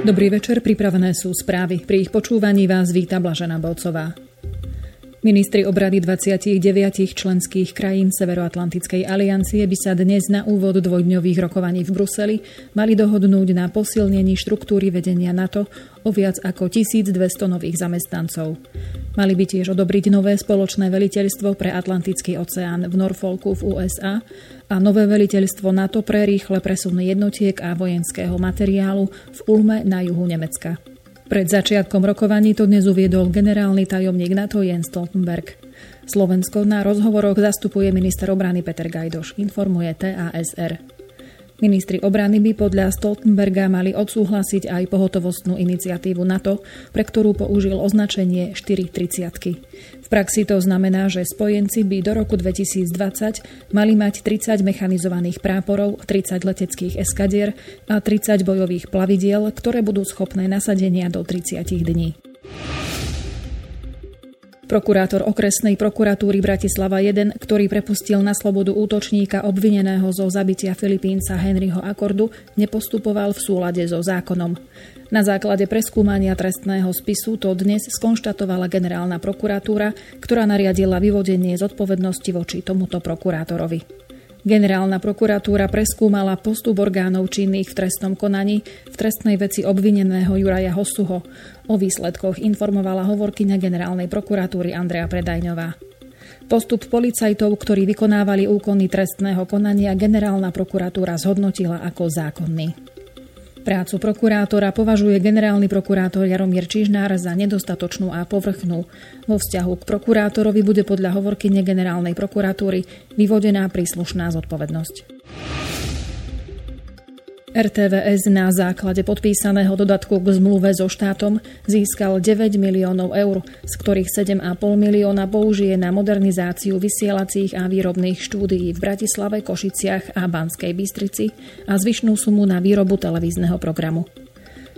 Dobrý večer, pripravené sú správy. Pri ich počúvaní vás víta Blažena Bolcová. Ministri obrady 29 členských krajín Severoatlantickej aliancie by sa dnes na úvod dvojdňových rokovaní v Bruseli mali dohodnúť na posilnení štruktúry vedenia NATO o viac ako 1200 nových zamestnancov. Mali by tiež odobriť nové spoločné veliteľstvo pre Atlantický oceán v Norfolku v USA a nové veliteľstvo NATO pre rýchle presuny jednotiek a vojenského materiálu v Ulme na juhu Nemecka. Pred začiatkom rokovaní to dnes uviedol generálny tajomník NATO Jens Stoltenberg. Slovensko na rozhovoroch zastupuje minister obrany Peter Gajdoš, informuje TASR. Ministri obrany by podľa Stoltenberga mali odsúhlasiť aj pohotovostnú iniciatívu NATO, pre ktorú použil označenie 430. V praxi to znamená, že spojenci by do roku 2020 mali mať 30 mechanizovaných práporov, 30 leteckých eskadier a 30 bojových plavidiel, ktoré budú schopné nasadenia do 30 dní. Prokurátor okresnej prokuratúry Bratislava 1, ktorý prepustil na slobodu útočníka obvineného zo zabitia Filipínca Henryho Akordu, nepostupoval v súlade so zákonom. Na základe preskúmania trestného spisu to dnes skonštatovala generálna prokuratúra, ktorá nariadila vyvodenie zodpovednosti voči tomuto prokurátorovi. Generálna prokuratúra preskúmala postup orgánov činných v trestnom konaní v trestnej veci obvineného Juraja Hosuho. O výsledkoch informovala hovorkyňa generálnej prokuratúry Andrea Predajňová. Postup policajtov, ktorí vykonávali úkony trestného konania, generálna prokuratúra zhodnotila ako zákonný. Prácu prokurátora považuje generálny prokurátor Jaromír Čižnár za nedostatočnú a povrchnú. Vo vzťahu k prokurátorovi bude podľa hovorkyne generálnej prokuratúry vyvodená príslušná zodpovednosť. RTVS na základe podpísaného dodatku k zmluve so štátom získal 9 miliónov eur, z ktorých 7,5 milióna použije na modernizáciu vysielacích a výrobných štúdií v Bratislave, Košiciach a Banskej Bystrici a zvyšnú sumu na výrobu televízneho programu.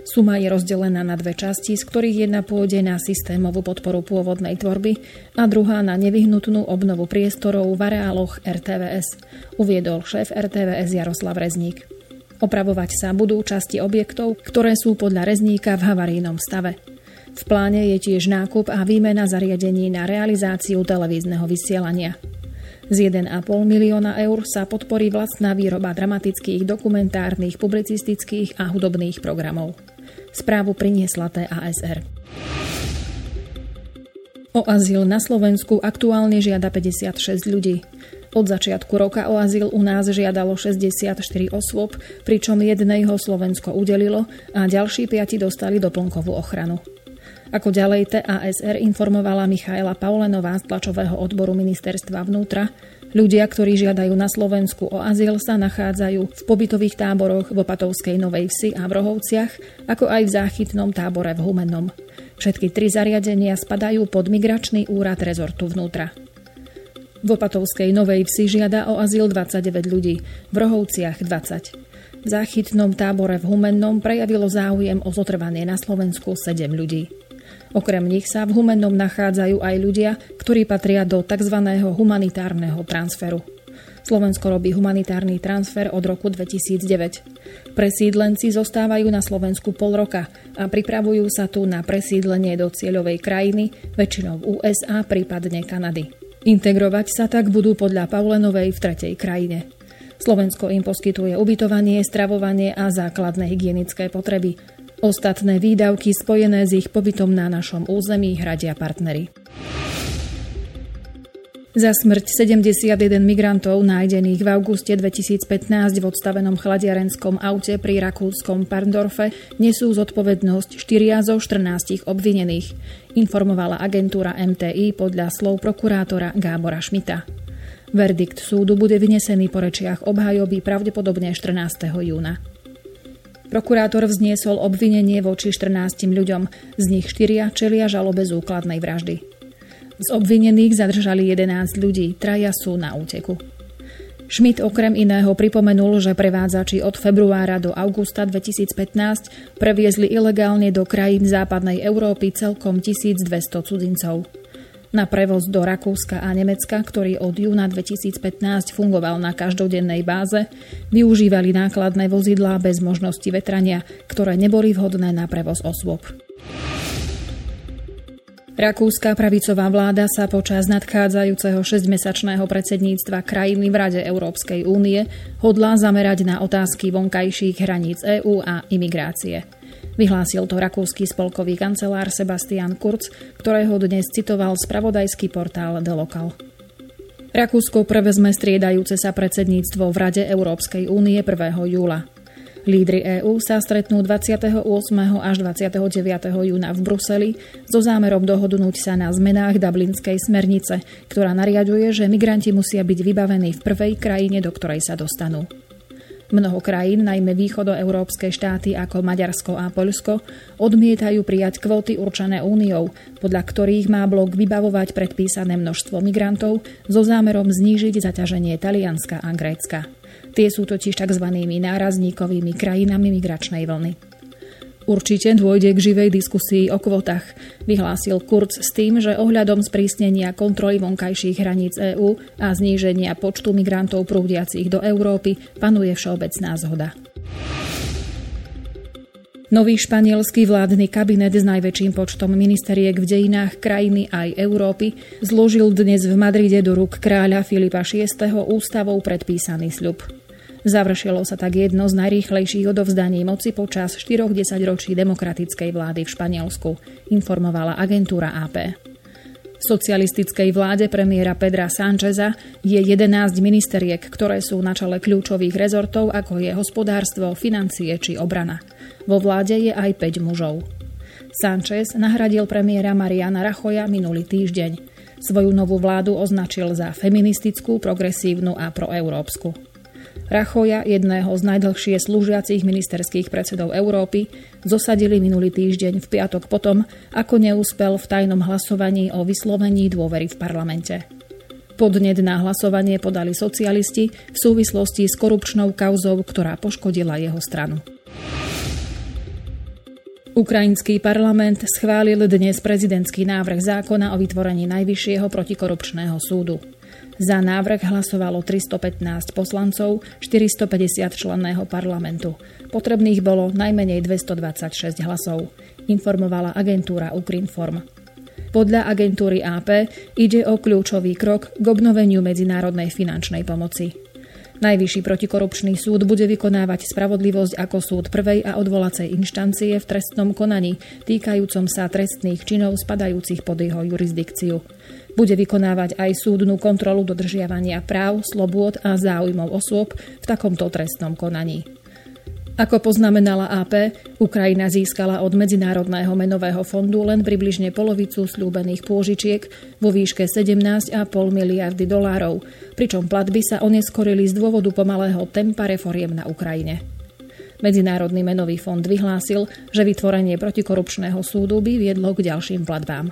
Suma je rozdelená na dve časti, z ktorých jedna pôjde na systémovú podporu pôvodnej tvorby a druhá na nevyhnutnú obnovu priestorov v areáloch RTVS, uviedol šéf RTVS Jaroslav Rezník. Opravovať sa budú časti objektov, ktoré sú podľa rezníka v havarínom stave. V pláne je tiež nákup a výmena zariadení na realizáciu televízneho vysielania. Z 1,5 milióna eur sa podporí vlastná výroba dramatických, dokumentárnych, publicistických a hudobných programov. Správu priniesla TASR. O azyl na Slovensku aktuálne žiada 56 ľudí. Od začiatku roka o azyl u nás žiadalo 64 osôb, pričom jedného Slovensko udelilo a ďalší piati dostali doplnkovú ochranu. Ako ďalej TASR informovala Michaela Paulenová z tlačového odboru ministerstva vnútra, ľudia, ktorí žiadajú na Slovensku o azyl, sa nachádzajú v pobytových táboroch v Opatovskej Novej Vsi a v Rohovciach, ako aj v záchytnom tábore v Humennom. Všetky tri zariadenia spadajú pod migračný úrad rezortu vnútra. V Opatovskej Novej Vsi žiada o azyl 29 ľudí, v Rohovciach 20. V záchytnom tábore v Humennom prejavilo záujem o zotrvanie na Slovensku 7 ľudí. Okrem nich sa v Humennom nachádzajú aj ľudia, ktorí patria do tzv. humanitárneho transferu. Slovensko robí humanitárny transfer od roku 2009. Presídlenci zostávajú na Slovensku pol roka a pripravujú sa tu na presídlenie do cieľovej krajiny, väčšinou USA, prípadne Kanady. Integrovať sa tak budú podľa Paulenovej v tretej krajine. Slovensko im poskytuje ubytovanie, stravovanie a základné hygienické potreby. Ostatné výdavky spojené s ich pobytom na našom území hradia partnery. Za smrť 71 migrantov nájdených v auguste 2015 v odstavenom chladiarenskom aute pri rakúskom Parndorfe nesú zodpovednosť 4 zo 14 obvinených, informovala agentúra MTI podľa slov prokurátora Gábora Šmita. Verdikt súdu bude vynesený po rečiach obhajoby pravdepodobne 14. júna. Prokurátor vzniesol obvinenie voči 14 ľuďom, z nich 4 čelia žalobe z úkladnej vraždy. Z obvinených zadržali 11 ľudí, traja sú na úteku. Schmidt okrem iného pripomenul, že prevádzači od februára do augusta 2015 previezli ilegálne do krajín západnej Európy celkom 1200 cudzincov. Na prevoz do Rakúska a Nemecka, ktorý od júna 2015 fungoval na každodennej báze, využívali nákladné vozidlá bez možnosti vetrania, ktoré neboli vhodné na prevoz osôb. Rakúska pravicová vláda sa počas nadchádzajúceho 6-mesačného predsedníctva krajiny v Rade Európskej únie hodlá zamerať na otázky vonkajších hraníc EÚ a imigrácie. Vyhlásil to rakúsky spolkový kancelár Sebastian Kurz, ktorého dnes citoval spravodajský portál The Local. Rakúsko prevezme striedajúce sa predsedníctvo v Rade Európskej únie 1. júla. Lídry EÚ sa stretnú 28. až 29. júna v Bruseli so zámerom dohodnúť sa na zmenách Dublinskej smernice, ktorá nariaduje, že migranti musia byť vybavení v prvej krajine, do ktorej sa dostanú. Mnoho krajín, najmä východoeurópske štáty ako Maďarsko a Poľsko, odmietajú prijať kvóty určené úniou, podľa ktorých má blok vybavovať predpísané množstvo migrantov so zámerom znížiť zaťaženie Talianska a Grécka. Tie sú totiž tzv. nárazníkovými krajinami migračnej vlny. Určite dôjde k živej diskusii o kvotách, vyhlásil Kurz s tým, že ohľadom sprísnenia kontroly vonkajších hraníc EÚ a zníženia počtu migrantov prúdiacich do Európy panuje všeobecná zhoda. Nový španielský vládny kabinet s najväčším počtom ministeriek v dejinách krajiny aj Európy zložil dnes v Madride do rúk kráľa Filipa VI. ústavou predpísaný sľub. Završilo sa tak jedno z najrýchlejších odovzdaní moci počas 4 ročí demokratickej vlády v Španielsku, informovala agentúra AP. V socialistickej vláde premiéra Pedra Sáncheza je 11 ministeriek, ktoré sú na čele kľúčových rezortov, ako je hospodárstvo, financie či obrana. Vo vláde je aj 5 mužov. Sánchez nahradil premiéra Mariana Rachoja minulý týždeň. Svoju novú vládu označil za feministickú, progresívnu a proeurópsku. Rachoja, jedného z najdlhšie slúžiacich ministerských predsedov Európy, zosadili minulý týždeň v piatok potom, ako neúspel v tajnom hlasovaní o vyslovení dôvery v parlamente. Podnet na hlasovanie podali socialisti v súvislosti s korupčnou kauzou, ktorá poškodila jeho stranu. Ukrajinský parlament schválil dnes prezidentský návrh zákona o vytvorení Najvyššieho protikorupčného súdu. Za návrh hlasovalo 315 poslancov 450 členného parlamentu. Potrebných bolo najmenej 226 hlasov, informovala agentúra Ukrinform. Podľa agentúry AP ide o kľúčový krok k obnoveniu medzinárodnej finančnej pomoci. Najvyšší protikorupčný súd bude vykonávať spravodlivosť ako súd prvej a odvolacej inštancie v trestnom konaní týkajúcom sa trestných činov spadajúcich pod jeho jurisdikciu. Bude vykonávať aj súdnu kontrolu dodržiavania práv, slobôd a záujmov osôb v takomto trestnom konaní. Ako poznamenala AP, Ukrajina získala od Medzinárodného menového fondu len približne polovicu slúbených pôžičiek vo výške 17,5 miliardy dolárov, pričom platby sa oneskorili z dôvodu pomalého tempa reforiem na Ukrajine. Medzinárodný menový fond vyhlásil, že vytvorenie protikorupčného súdu by viedlo k ďalším platbám.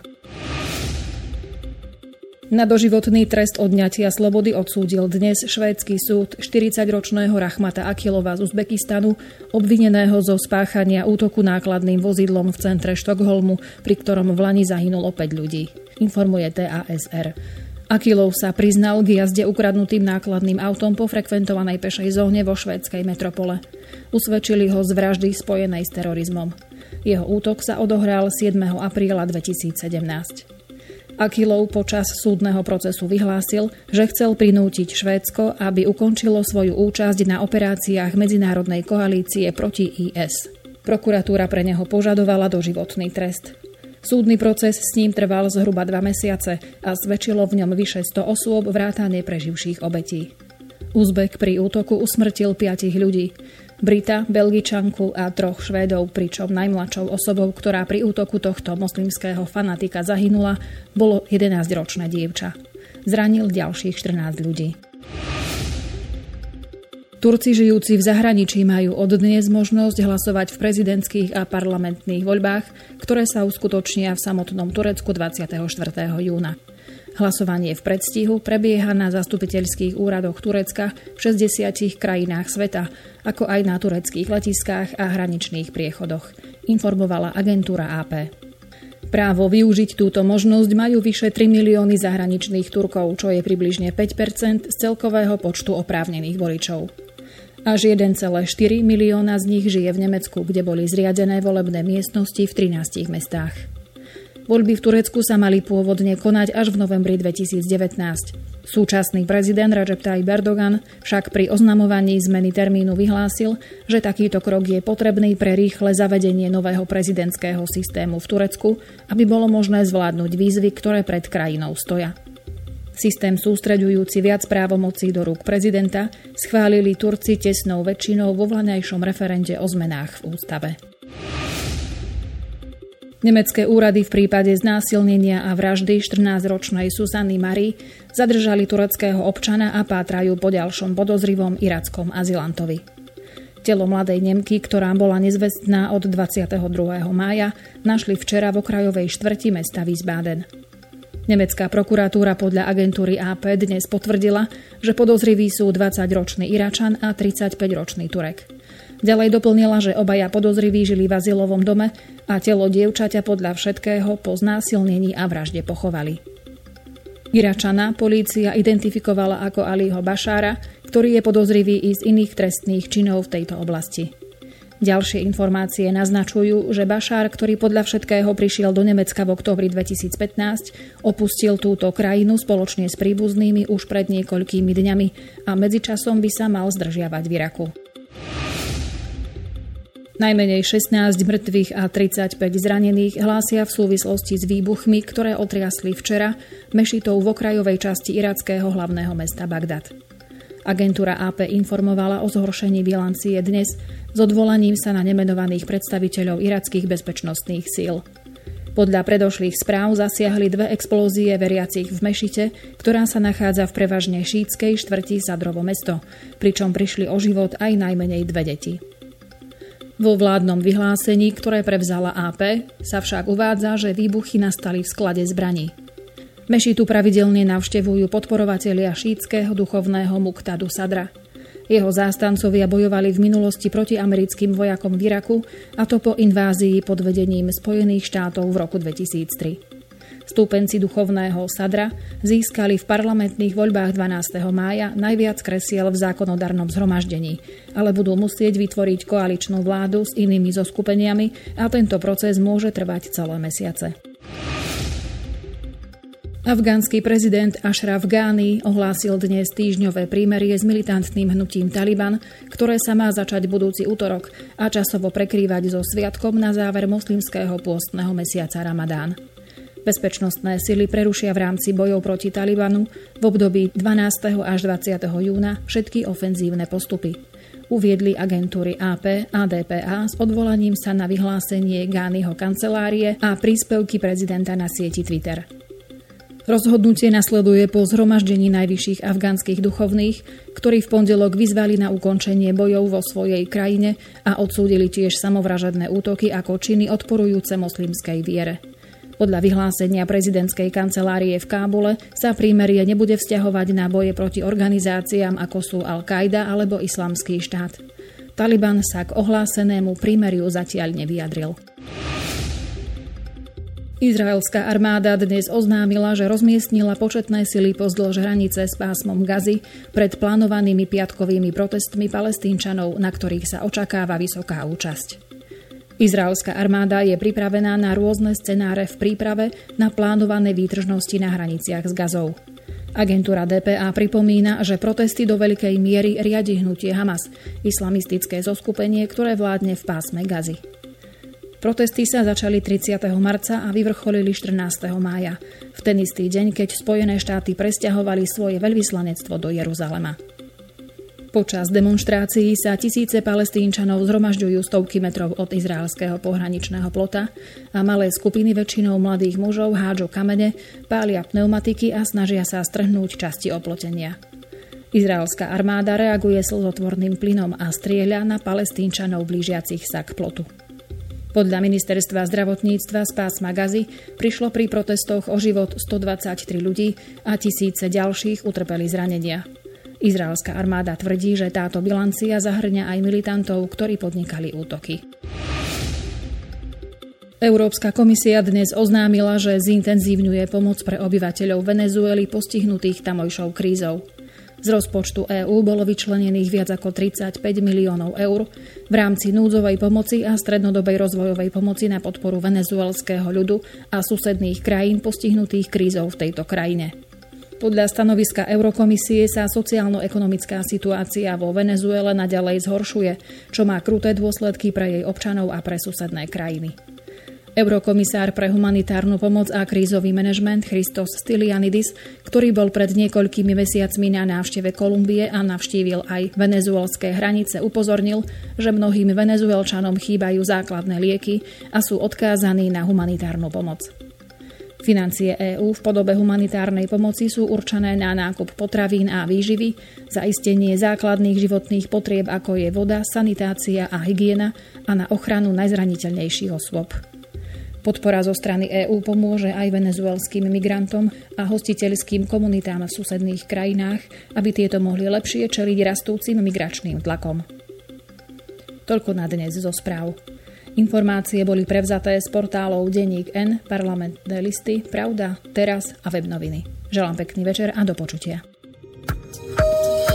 Na doživotný trest odňatia slobody odsúdil dnes švédsky súd 40-ročného Rachmata Akilova z Uzbekistanu, obvineného zo spáchania útoku nákladným vozidlom v centre Štokholmu, pri ktorom v Lani zahynulo 5 ľudí. Informuje TASR. Akilov sa priznal k jazde ukradnutým nákladným autom po frekventovanej pešej zóne vo švédskej metropole. Usvedčili ho z vraždy spojenej s terorizmom. Jeho útok sa odohral 7. apríla 2017. Akilov počas súdneho procesu vyhlásil, že chcel prinútiť Švédsko, aby ukončilo svoju účasť na operáciách medzinárodnej koalície proti IS. Prokuratúra pre neho požadovala doživotný trest. Súdny proces s ním trval zhruba dva mesiace a zväčšilo v ňom vyše 100 osôb vrátane preživších obetí. Uzbek pri útoku usmrtil piatich ľudí. Brita, Belgičanku a troch Švédov, pričom najmladšou osobou, ktorá pri útoku tohto moslimského fanatika zahynula, bolo 11-ročné dievča. Zranil ďalších 14 ľudí. Turci žijúci v zahraničí majú od dnes možnosť hlasovať v prezidentských a parlamentných voľbách, ktoré sa uskutočnia v samotnom Turecku 24. júna. Hlasovanie v predstihu prebieha na zastupiteľských úradoch Turecka v 60 krajinách sveta, ako aj na tureckých letiskách a hraničných priechodoch, informovala agentúra AP. Právo využiť túto možnosť majú vyše 3 milióny zahraničných Turkov, čo je približne 5 z celkového počtu oprávnených voličov. Až 1,4 milióna z nich žije v Nemecku, kde boli zriadené volebné miestnosti v 13 mestách. Voľby v Turecku sa mali pôvodne konať až v novembri 2019. Súčasný prezident Recep Tayyip Erdogan však pri oznamovaní zmeny termínu vyhlásil, že takýto krok je potrebný pre rýchle zavedenie nového prezidentského systému v Turecku, aby bolo možné zvládnuť výzvy, ktoré pred krajinou stoja. Systém sústreďujúci viac právomocí do rúk prezidenta schválili Turci tesnou väčšinou vo vlaňajšom referende o zmenách v ústave. Nemecké úrady v prípade znásilnenia a vraždy 14-ročnej Susany Mari zadržali tureckého občana a pátrajú po ďalšom podozrivom irackom azilantovi. Telo mladej Nemky, ktorá bola nezvestná od 22. mája, našli včera v okrajovej štvrti mesta Wiesbaden. Nemecká prokuratúra podľa agentúry AP dnes potvrdila, že podozriví sú 20-ročný Iračan a 35-ročný Turek. Ďalej doplnila, že obaja podozriví žili v azylovom dome a telo dievčaťa podľa všetkého po znásilnení a vražde pochovali. Iračana polícia identifikovala ako Aliho Bašára, ktorý je podozrivý i z iných trestných činov v tejto oblasti. Ďalšie informácie naznačujú, že Bašár, ktorý podľa všetkého prišiel do Nemecka v oktobri 2015, opustil túto krajinu spoločne s príbuznými už pred niekoľkými dňami a medzičasom by sa mal zdržiavať v Iraku. Najmenej 16 mŕtvych a 35 zranených hlásia v súvislosti s výbuchmi, ktoré otriasli včera mešitou v okrajovej časti irackého hlavného mesta Bagdad. Agentúra AP informovala o zhoršení bilancie dnes s odvolaním sa na nemenovaných predstaviteľov irackých bezpečnostných síl. Podľa predošlých správ zasiahli dve explózie veriacich v Mešite, ktorá sa nachádza v prevažne šítskej štvrti Zadrovo mesto, pričom prišli o život aj najmenej dve deti. Vo vládnom vyhlásení, ktoré prevzala AP, sa však uvádza, že výbuchy nastali v sklade zbraní. Mešitu pravidelne navštevujú podporovatelia šítskeho duchovného Muktadu Sadra. Jeho zástancovia bojovali v minulosti proti americkým vojakom v Iraku, a to po invázii pod vedením Spojených štátov v roku 2003. Stúpenci duchovného Sadra získali v parlamentných voľbách 12. mája najviac kresiel v zákonodarnom zhromaždení, ale budú musieť vytvoriť koaličnú vládu s inými zoskupeniami a tento proces môže trvať celé mesiace. Afgánsky prezident Ashraf Ghani ohlásil dnes týždňové prímerie s militantným hnutím Taliban, ktoré sa má začať budúci útorok a časovo prekrývať so sviatkom na záver moslimského pôstneho mesiaca Ramadán. Bezpečnostné sily prerušia v rámci bojov proti Talibanu v období 12. až 20. júna všetky ofenzívne postupy. Uviedli agentúry AP a DPA s odvolaním sa na vyhlásenie Gányho kancelárie a príspevky prezidenta na sieti Twitter. Rozhodnutie nasleduje po zhromaždení najvyšších afgánskych duchovných, ktorí v pondelok vyzvali na ukončenie bojov vo svojej krajine a odsúdili tiež samovražedné útoky ako činy odporujúce moslimskej viere. Podľa vyhlásenia prezidentskej kancelárie v Kábule sa prímerie nebude vzťahovať na boje proti organizáciám ako sú Al-Qaida alebo Islamský štát. Taliban sa k ohlásenému prímeriu zatiaľ nevyjadril. Izraelská armáda dnes oznámila, že rozmiestnila početné sily pozdĺž hranice s pásmom Gazy pred plánovanými piatkovými protestmi palestínčanov, na ktorých sa očakáva vysoká účasť. Izraelská armáda je pripravená na rôzne scenáre v príprave na plánované výtržnosti na hraniciach s Gazou. Agentúra DPA pripomína, že protesty do veľkej miery riadi hnutie Hamas, islamistické zoskupenie, ktoré vládne v pásme Gazy. Protesty sa začali 30. marca a vyvrcholili 14. mája, v ten istý deň, keď Spojené štáty presťahovali svoje veľvyslanectvo do Jeruzalema. Počas demonstrácií sa tisíce palestínčanov zhromažďujú stovky metrov od izraelského pohraničného plota a malé skupiny väčšinou mladých mužov hádžu kamene, pália pneumatiky a snažia sa strhnúť časti oplotenia. Izraelská armáda reaguje slzotvorným plynom a strieľa na palestínčanov blížiacich sa k plotu. Podľa ministerstva zdravotníctva z pásma Gazy prišlo pri protestoch o život 123 ľudí a tisíce ďalších utrpeli zranenia. Izraelská armáda tvrdí, že táto bilancia zahrňa aj militantov, ktorí podnikali útoky. Európska komisia dnes oznámila, že zintenzívňuje pomoc pre obyvateľov Venezuely postihnutých tamojšou krízou. Z rozpočtu EÚ bolo vyčlenených viac ako 35 miliónov eur v rámci núdzovej pomoci a strednodobej rozvojovej pomoci na podporu venezuelského ľudu a susedných krajín postihnutých krízou v tejto krajine. Podľa stanoviska Eurokomisie sa sociálno-ekonomická situácia vo Venezuele naďalej zhoršuje, čo má kruté dôsledky pre jej občanov a pre susedné krajiny. Eurokomisár pre humanitárnu pomoc a krízový manažment Christos Stylianidis, ktorý bol pred niekoľkými mesiacmi na návšteve Kolumbie a navštívil aj venezuelské hranice, upozornil, že mnohým venezuelčanom chýbajú základné lieky a sú odkázaní na humanitárnu pomoc. Financie EÚ v podobe humanitárnej pomoci sú určené na nákup potravín a výživy, zaistenie základných životných potrieb ako je voda, sanitácia a hygiena a na ochranu najzraniteľnejších osôb. Podpora zo strany EÚ pomôže aj venezuelským migrantom a hostiteľským komunitám v susedných krajinách, aby tieto mohli lepšie čeliť rastúcim migračným tlakom. Toľko na dnes zo správ. Informácie boli prevzaté z portálov Denník N, parlamentné listy, Pravda, Teraz a webnoviny. Želám pekný večer a do počutia. thank you